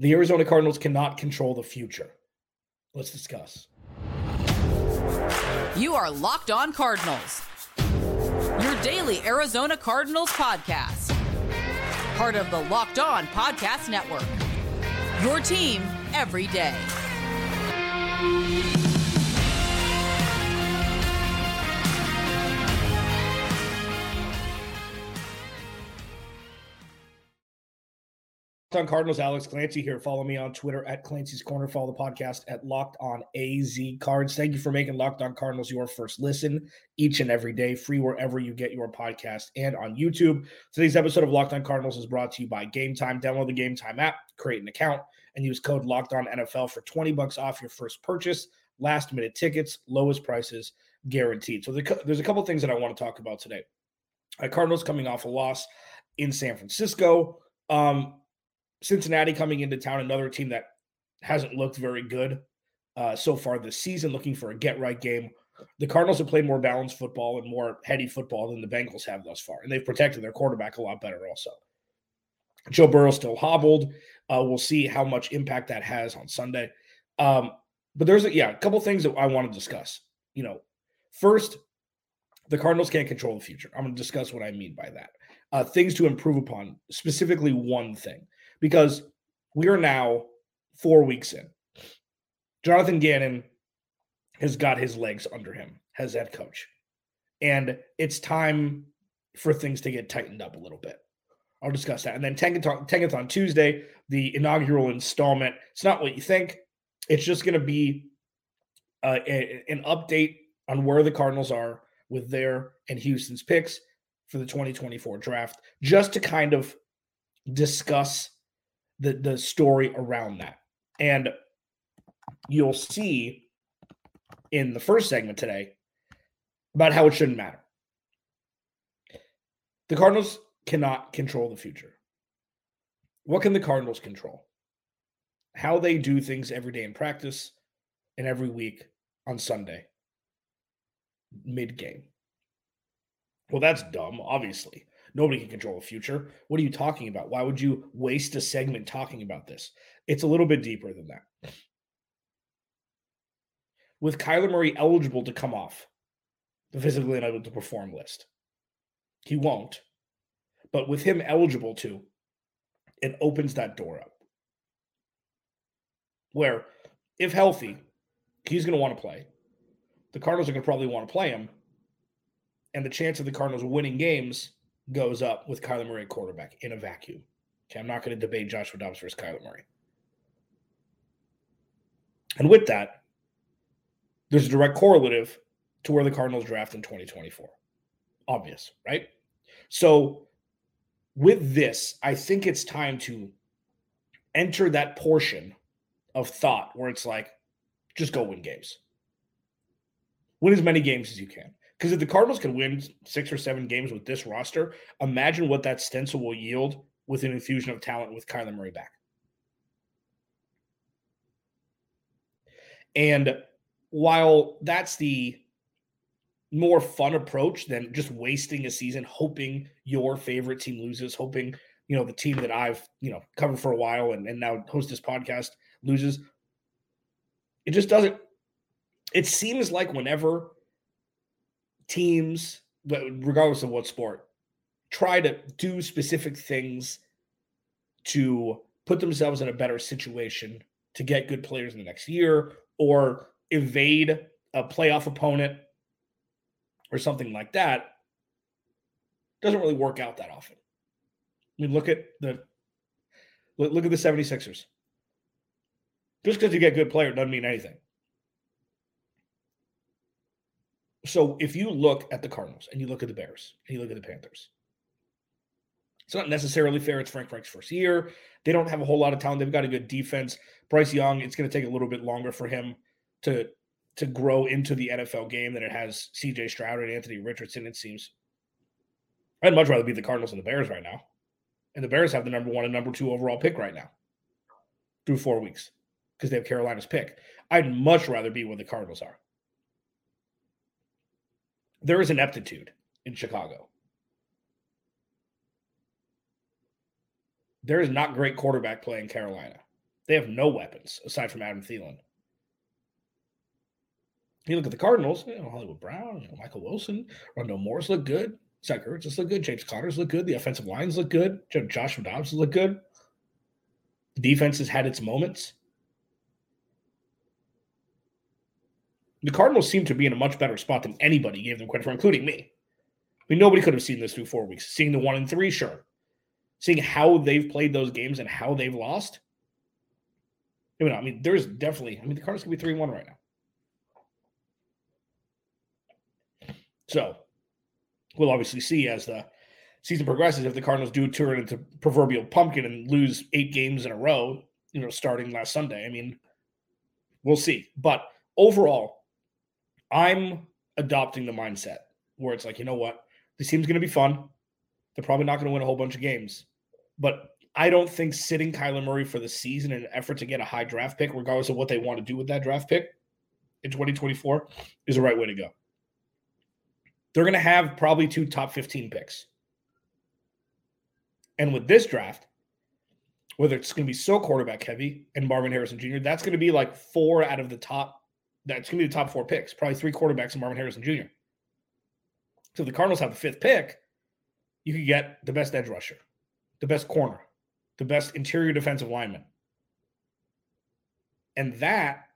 The Arizona Cardinals cannot control the future. Let's discuss. You are Locked On Cardinals, your daily Arizona Cardinals podcast. Part of the Locked On Podcast Network. Your team every day. On Cardinals, Alex Clancy here. Follow me on Twitter at Clancy's Corner. Follow the podcast at Locked On AZ Cards. Thank you for making Locked On Cardinals your first listen each and every day, free wherever you get your podcast and on YouTube. Today's episode of Locked On Cardinals is brought to you by Game Time. Download the Game Time app, create an account, and use code Locked On NFL for 20 bucks off your first purchase. Last minute tickets, lowest prices guaranteed. So there's a couple things that I want to talk about today. Uh, Cardinals coming off a loss in San Francisco. Um, Cincinnati coming into town, another team that hasn't looked very good uh, so far this season, looking for a get right game. The Cardinals have played more balanced football and more heady football than the Bengals have thus far, and they've protected their quarterback a lot better also. Joe Burrow still hobbled. Uh, we'll see how much impact that has on Sunday. Um, but there's a, yeah, a couple things that I want to discuss. You know, first, the Cardinals can't control the future. I'm going to discuss what I mean by that. Uh, things to improve upon, specifically one thing because we are now four weeks in. Jonathan Gannon has got his legs under him as head coach. And it's time for things to get tightened up a little bit. I'll discuss that. And then Tankathon, Tuesday, the inaugural installment. It's not what you think. It's just going to be uh, a, an update on where the Cardinals are with their and Houston's picks for the 2024 draft, just to kind of discuss the the story around that. And you'll see in the first segment today about how it shouldn't matter. The Cardinals cannot control the future. What can the Cardinals control? How they do things every day in practice and every week on Sunday, mid game. Well, that's dumb, obviously. Nobody can control the future. What are you talking about? Why would you waste a segment talking about this? It's a little bit deeper than that. With Kyler Murray eligible to come off the physically unable to perform list, he won't. But with him eligible to, it opens that door up. Where, if healthy, he's going to want to play. The Cardinals are going to probably want to play him. And the chance of the Cardinals winning games goes up with Kyler Murray quarterback in a vacuum. Okay, I'm not going to debate Joshua Dobbs versus Kyler Murray. And with that, there's a direct correlative to where the Cardinals draft in 2024. Obvious, right? So with this, I think it's time to enter that portion of thought where it's like, just go win games. Win as many games as you can. Because if the Cardinals can win six or seven games with this roster, imagine what that stencil will yield with an infusion of talent with Kyler Murray back. And while that's the more fun approach than just wasting a season hoping your favorite team loses, hoping, you know, the team that I've, you know, covered for a while and, and now host this podcast loses. It just doesn't, it seems like whenever teams, regardless of what sport, try to do specific things to put themselves in a better situation to get good players in the next year or evade a playoff opponent or something like that doesn't really work out that often. I mean, look at the look at the 76ers. Just because you get good player doesn't mean anything. So if you look at the Cardinals and you look at the Bears and you look at the Panthers, it's not necessarily fair. It's Frank Reich's first year. They don't have a whole lot of talent. They've got a good defense. Bryce Young, it's going to take a little bit longer for him to to grow into the NFL game than it has CJ Stroud and Anthony Richardson, it seems. I'd much rather be the Cardinals than the Bears right now. And the Bears have the number one and number two overall pick right now through four weeks because they have Carolina's pick. I'd much rather be where the Cardinals are there is an aptitude in Chicago. There is not great quarterback play in Carolina. They have no weapons aside from Adam Thielen. You look at the Cardinals, you know, Hollywood Brown, you know, Michael Wilson, Rondale Moore's look good. Zach Ertz just look good. James Conner's look good. The offensive lines look good. Joshua Dobbs look good. The defense has had its moments. The Cardinals seem to be in a much better spot than anybody gave them credit for, including me. I mean, nobody could have seen this through four weeks. Seeing the one and three, sure. Seeing how they've played those games and how they've lost. I mean, I mean, there's definitely, I mean, the Cardinals could be 3 1 right now. So we'll obviously see as the season progresses if the Cardinals do turn into proverbial pumpkin and lose eight games in a row, you know, starting last Sunday. I mean, we'll see. But overall, I'm adopting the mindset where it's like, you know what? This team's going to be fun. They're probably not going to win a whole bunch of games. But I don't think sitting Kyler Murray for the season in an effort to get a high draft pick, regardless of what they want to do with that draft pick in 2024, is the right way to go. They're going to have probably two top 15 picks. And with this draft, whether it's going to be so quarterback heavy and Marvin Harrison Jr., that's going to be like four out of the top. That's going to be the top four picks, probably three quarterbacks and Marvin Harrison Jr. So if the Cardinals have the fifth pick, you could get the best edge rusher, the best corner, the best interior defensive lineman. And that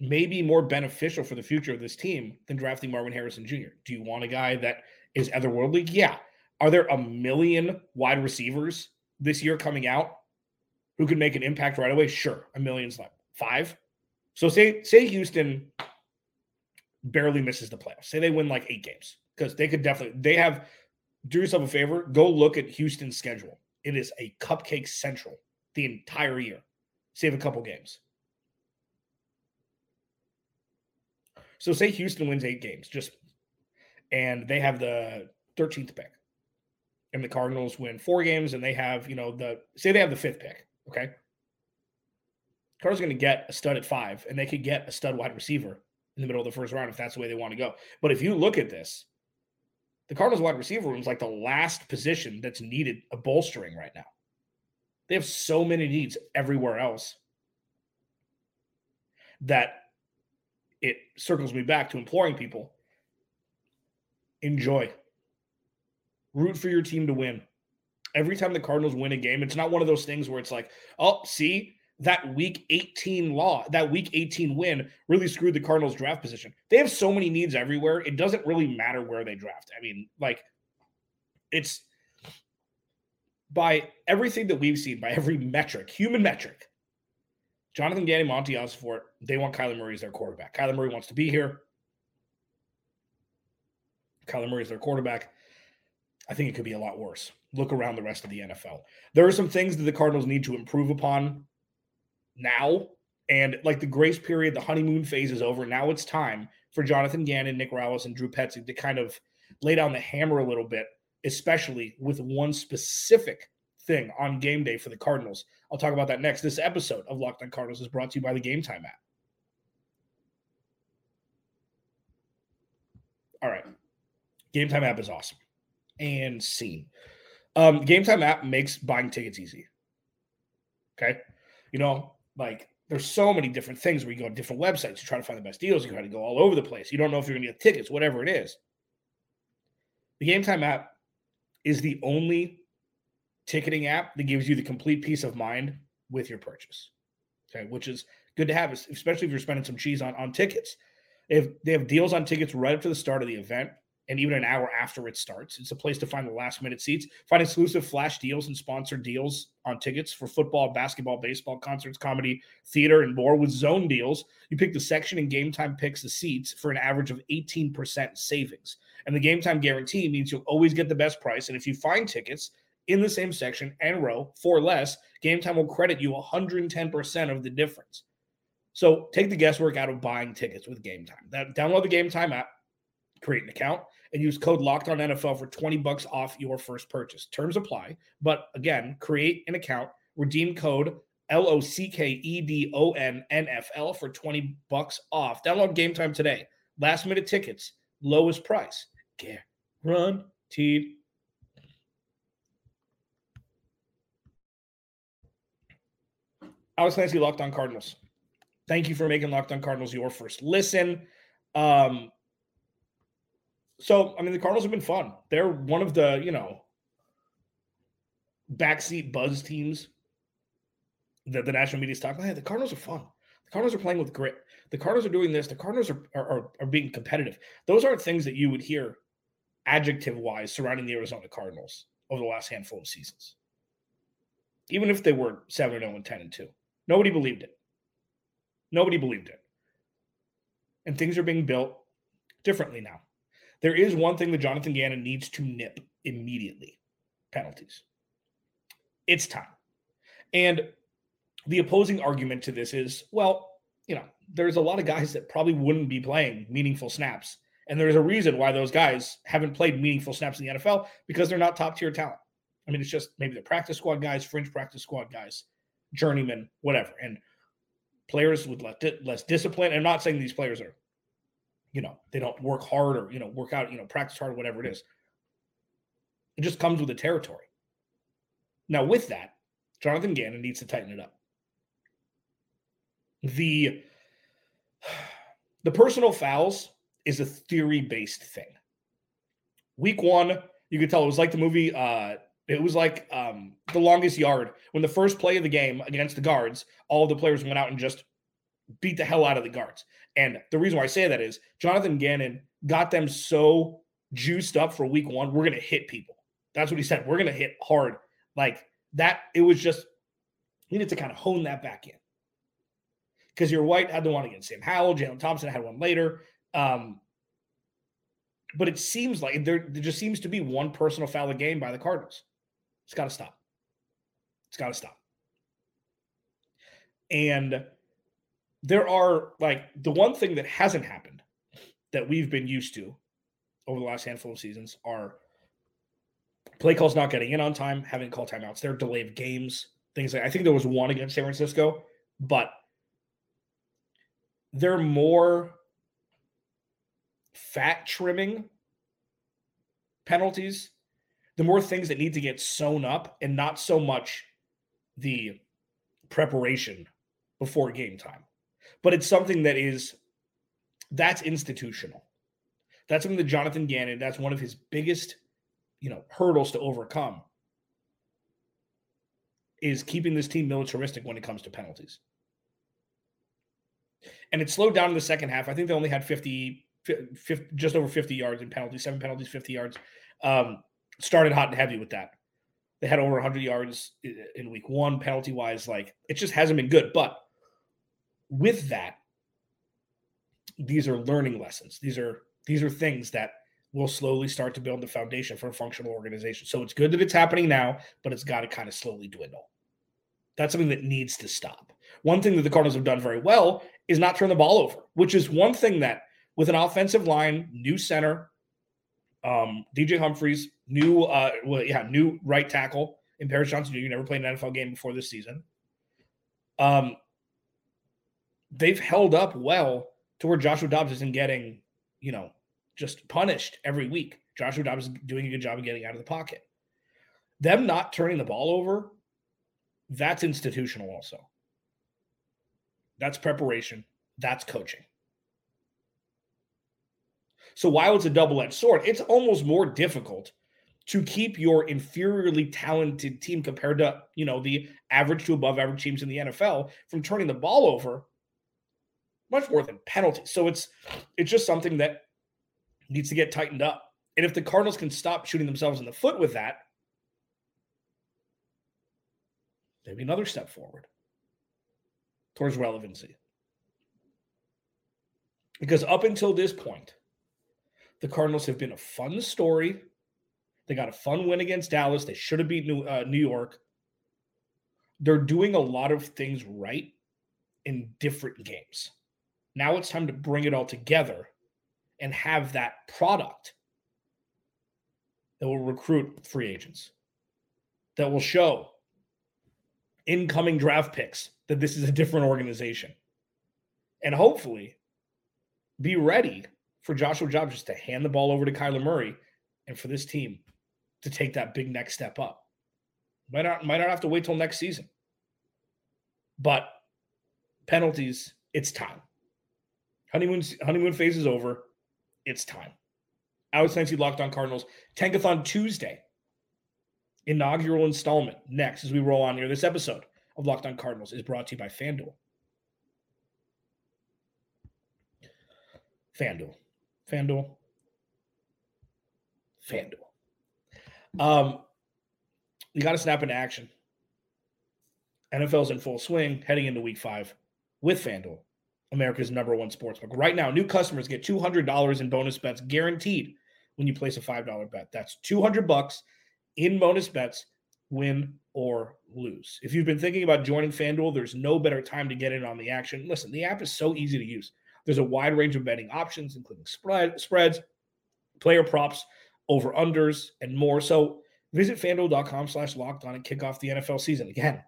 may be more beneficial for the future of this team than drafting Marvin Harrison Jr. Do you want a guy that is otherworldly? Yeah. Are there a million wide receivers this year coming out who could make an impact right away? Sure. A million's like five. So say say Houston barely misses the playoffs. Say they win like eight games because they could definitely they have do yourself a favor, go look at Houston's schedule. It is a cupcake central the entire year. Save a couple games. So say Houston wins eight games, just and they have the 13th pick. And the Cardinals win four games and they have, you know, the say they have the fifth pick. Okay. Cardinals going to get a stud at five, and they could get a stud wide receiver in the middle of the first round if that's the way they want to go. But if you look at this, the Cardinals wide receiver room is like the last position that's needed a bolstering right now. They have so many needs everywhere else that it circles me back to imploring people enjoy, root for your team to win. Every time the Cardinals win a game, it's not one of those things where it's like, oh, see, that week 18 law, that week 18 win really screwed the Cardinals draft position. They have so many needs everywhere. It doesn't really matter where they draft. I mean, like, it's by everything that we've seen, by every metric, human metric, Jonathan Gannon, Monti Ossenfort, they want Kyler Murray as their quarterback. Kyler Murray wants to be here. Kyler Murray is their quarterback. I think it could be a lot worse. Look around the rest of the NFL. There are some things that the Cardinals need to improve upon now. And like the grace period, the honeymoon phase is over. Now it's time for Jonathan Gannon, Nick Rallis, and Drew Petzing to kind of lay down the hammer a little bit, especially with one specific thing on game day for the Cardinals. I'll talk about that next. This episode of Locked on Cardinals is brought to you by the Game Time app. All right. Game Time app is awesome and seen. Um, Game Time app makes buying tickets easy. Okay. You know, like there's so many different things where you go to different websites, you try to find the best deals, you try to go all over the place. You don't know if you're to get tickets, whatever it is. The Game Time app is the only ticketing app that gives you the complete peace of mind with your purchase. Okay, which is good to have, especially if you're spending some cheese on on tickets. If they have deals on tickets right up to the start of the event and even an hour after it starts. It's a place to find the last minute seats, find exclusive flash deals and sponsored deals on tickets for football, basketball, baseball, concerts, comedy, theater, and more. With zone deals, you pick the section and game time picks the seats for an average of 18% savings. And the game time guarantee means you'll always get the best price. And if you find tickets in the same section and row for less, Game Time will credit you 110% of the difference. So take the guesswork out of buying tickets with Game Time. That, download the Game Time app, create an account, and use code Locked On NFL for 20 bucks off your first purchase. Terms apply. But again, create an account, redeem code L O C K E D O N N F L for 20 bucks off. Download Game Time today. Last minute tickets, lowest price. Guaranteed. Alex Clancy, Locked On Cardinals. Thank you for making Locked On Cardinals your first listen. Um, so, I mean, the Cardinals have been fun. They're one of the, you know, backseat buzz teams that the national media is talking. Hey, the Cardinals are fun. The Cardinals are playing with grit. The Cardinals are doing this. The Cardinals are, are, are being competitive. Those aren't things that you would hear adjective wise surrounding the Arizona Cardinals over the last handful of seasons. Even if they were 7 0 and 10 and 2. Nobody believed it. Nobody believed it. And things are being built differently now. There is one thing that Jonathan Gannon needs to nip immediately penalties. It's time. And the opposing argument to this is well, you know, there's a lot of guys that probably wouldn't be playing meaningful snaps. And there's a reason why those guys haven't played meaningful snaps in the NFL because they're not top tier talent. I mean, it's just maybe the practice squad guys, fringe practice squad guys, journeyman, whatever. And players with less discipline. I'm not saying these players are, you know, they don't work hard or, you know, work out, you know, practice hard, or whatever it is. It just comes with the territory. Now, with that, Jonathan Gannon needs to tighten it up. The the personal fouls is a theory based thing. Week one, you could tell it was like the movie uh, it was like um, the longest yard when the first play of the game against the guards, all the players went out and just beat the hell out of the guards. And the reason why I say that is Jonathan Gannon got them so juiced up for week one. We're going to hit people. That's what he said. We're going to hit hard. Like that, it was just, he needed to kind of hone that back in. Because your White had the one against Sam Howell, Jalen Thompson had one later. Um, but it seems like there, there just seems to be one personal foul a game by the Cardinals. It's got to stop. It's got to stop. And there are like the one thing that hasn't happened that we've been used to over the last handful of seasons are play calls not getting in on time, having call timeouts. There are delay of games, things like I think there was one against San Francisco, but they're more fat trimming penalties the more things that need to get sewn up and not so much the preparation before game time. But it's something that is that's institutional. That's something that Jonathan Gannon, that's one of his biggest, you know, hurdles to overcome is keeping this team militaristic when it comes to penalties. And it slowed down in the second half. I think they only had 50, 50 just over 50 yards in penalties, seven penalties, 50 yards. Um, started hot and heavy with that. They had over 100 yards in week one, penalty wise. Like it just hasn't been good. But with that, these are learning lessons. These are these are things that will slowly start to build the foundation for a functional organization. So it's good that it's happening now, but it's got to kind of slowly dwindle. That's something that needs to stop. One thing that the Cardinals have done very well is not turn the ball over, which is one thing that with an offensive line, new center, um, DJ Humphries, new, uh, well, yeah, new right tackle in Paris Johnson Jr. Never played an NFL game before this season. Um, they've held up well to where Joshua Dobbs isn't getting, you know, just punished every week. Joshua Dobbs is doing a good job of getting out of the pocket. Them not turning the ball over, that's institutional also. That's preparation. That's coaching. So while it's a double edged sword, it's almost more difficult to keep your inferiorly talented team compared to, you know, the average to above average teams in the NFL from turning the ball over much more than penalties. So it's it's just something that needs to get tightened up. And if the Cardinals can stop shooting themselves in the foot with that, maybe another step forward towards relevancy. Because up until this point, the Cardinals have been a fun story. They got a fun win against Dallas. They should have beat New, uh, New York. They're doing a lot of things right in different games. Now it's time to bring it all together and have that product that will recruit free agents, that will show incoming draft picks that this is a different organization. And hopefully be ready for Joshua Dobbs just to hand the ball over to Kyler Murray and for this team to take that big next step up. Might not might not have to wait till next season. But penalties, it's time. Honeymoon honeymoon phase is over. It's time. Alex Clancy locked on Cardinals. Tankathon Tuesday. Inaugural installment next as we roll on here. This episode of Locked On Cardinals is brought to you by FanDuel. FanDuel. FanDuel. FanDuel. Um, you got to snap into action. NFL's in full swing heading into week five with FanDuel, America's number one sportsbook. Right now, new customers get $200 in bonus bets guaranteed when you place a $5 bet. That's 200 bucks in bonus bets, win or lose. If you've been thinking about joining FanDuel, there's no better time to get in on the action. Listen, the app is so easy to use. There's a wide range of betting options, including spread, spreads, player props, over unders, and more. So visit fanduel.com slash locked on and kick off the NFL season. Again,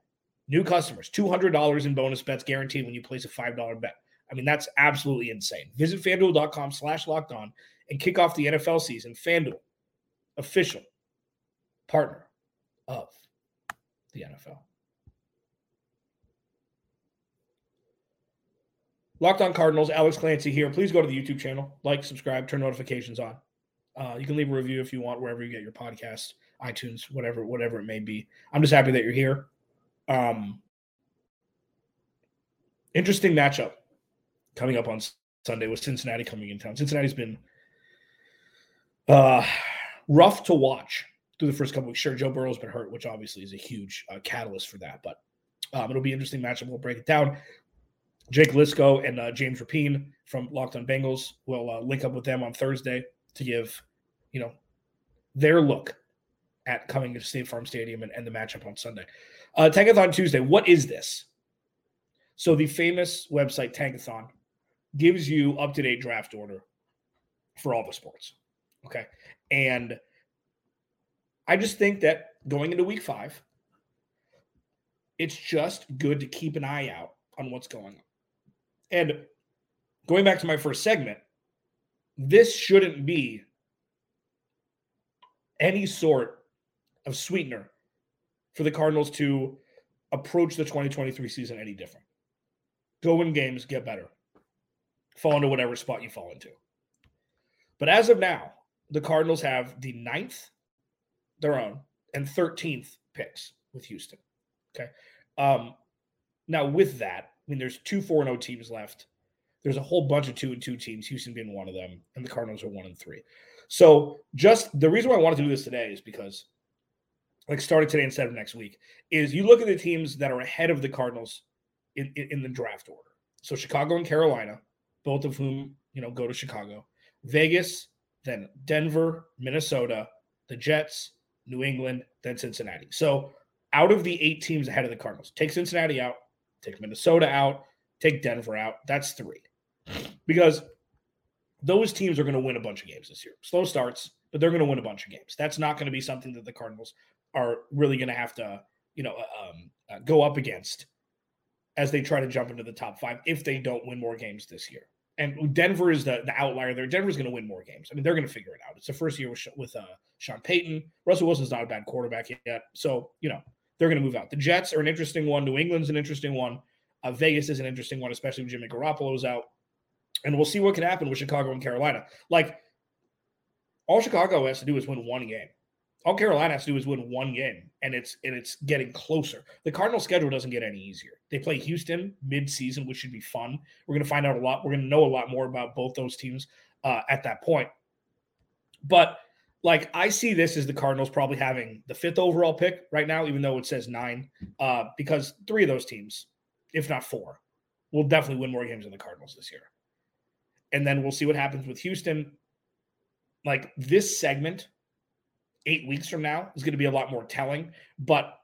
new customers, $200 in bonus bets guaranteed when you place a $5 bet. I mean, that's absolutely insane. Visit fanduel.com slash locked on and kick off the NFL season. FanDuel, official partner of the NFL. Locked on Cardinals, Alex Clancy here. Please go to the YouTube channel, like, subscribe, turn notifications on. Uh, you can leave a review if you want, wherever you get your podcasts, iTunes, whatever, whatever it may be. I'm just happy that you're here. Um, interesting matchup coming up on Sunday with Cincinnati coming in town. Cincinnati's been uh, rough to watch through the first couple weeks. Sure, Joe Burrow's been hurt, which obviously is a huge uh, catalyst for that. But um, it'll be an interesting matchup. We'll break it down. Jake Liscow and uh, James Rapien from Locked On Bengals will uh, link up with them on Thursday to give, you know, their look at coming to State Farm Stadium and, and the matchup on Sunday. Uh, Tankathon Tuesday. What is this? So the famous website Tankathon gives you up to date draft order for all the sports. Okay, and I just think that going into Week Five, it's just good to keep an eye out on what's going on. And going back to my first segment, this shouldn't be any sort of sweetener for the Cardinals to approach the 2023 season any different. Go win games, get better, fall into whatever spot you fall into. But as of now, the Cardinals have the ninth, their own, and 13th picks with Houston. Okay. Um, now, with that, I mean, there's two 4 0 teams left. There's a whole bunch of 2 and 2 teams, Houston being one of them, and the Cardinals are 1 and 3. So, just the reason why I wanted to do this today is because, like, starting today instead of next week, is you look at the teams that are ahead of the Cardinals in, in, in the draft order. So, Chicago and Carolina, both of whom, you know, go to Chicago, Vegas, then Denver, Minnesota, the Jets, New England, then Cincinnati. So, out of the eight teams ahead of the Cardinals, take Cincinnati out, take Minnesota out, take Denver out. That's three. Because those teams are going to win a bunch of games this year. Slow starts, but they're going to win a bunch of games. That's not going to be something that the Cardinals are really going to have to, you know, uh, um, uh, go up against as they try to jump into the top five if they don't win more games this year. And Denver is the, the outlier there. Denver's going to win more games. I mean, they're going to figure it out. It's the first year with, with uh, Sean Payton. Russell Wilson's not a bad quarterback yet. So, you know, they're going to move out. The Jets are an interesting one. New England's an interesting one. Uh, Vegas is an interesting one, especially with Jimmy Garoppolo's out. And we'll see what can happen with Chicago and Carolina. Like, all Chicago has to do is win one game. All Carolina has to do is win one game, and it's and it's getting closer. The Cardinal schedule doesn't get any easier. They play Houston mid-season, which should be fun. We're going to find out a lot. We're going to know a lot more about both those teams uh, at that point. But like I see this as the Cardinals probably having the fifth overall pick right now, even though it says nine, uh, because three of those teams, if not four, will definitely win more games than the Cardinals this year. And then we'll see what happens with Houston. Like this segment, eight weeks from now, is going to be a lot more telling. But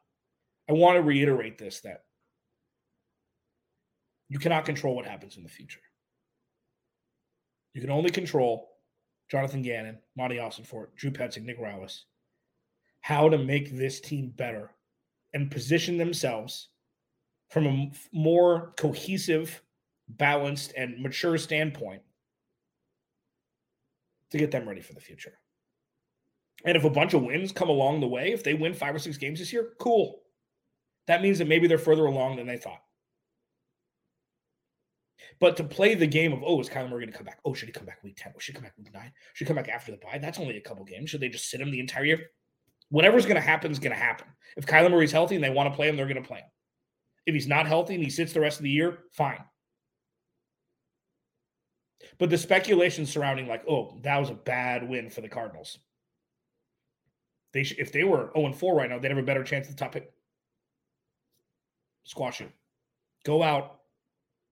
I want to reiterate this that you cannot control what happens in the future. You can only control Jonathan Gannon, Monti Ossenfort, Drew Petzing, Nick Rallis, how to make this team better and position themselves from a more cohesive, balanced, and mature standpoint to get them ready for the future. And if a bunch of wins come along the way, if they win five or six games this year, cool. That means that maybe they're further along than they thought. But to play the game of, oh, is Kyler Murray going to come back? Oh, should he come back week 10? Oh, should he come back week 9? Should he come back after the bye? That's only a couple games. Should they just sit him the entire year? Whatever's going to happen is going to happen. If Kyler Murray's healthy and they want to play him, they're going to play him. If he's not healthy and he sits the rest of the year, fine. But the speculation surrounding, like, oh, that was a bad win for the Cardinals. They sh- if they were 0 and 4 right now, they'd have a better chance at the top pick. Squash it. Go out,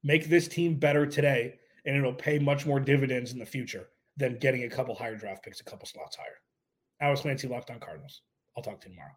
make this team better today, and it'll pay much more dividends in the future than getting a couple higher draft picks, a couple slots higher. Alex Clancy, Locked on Cardinals. I'll talk to you tomorrow.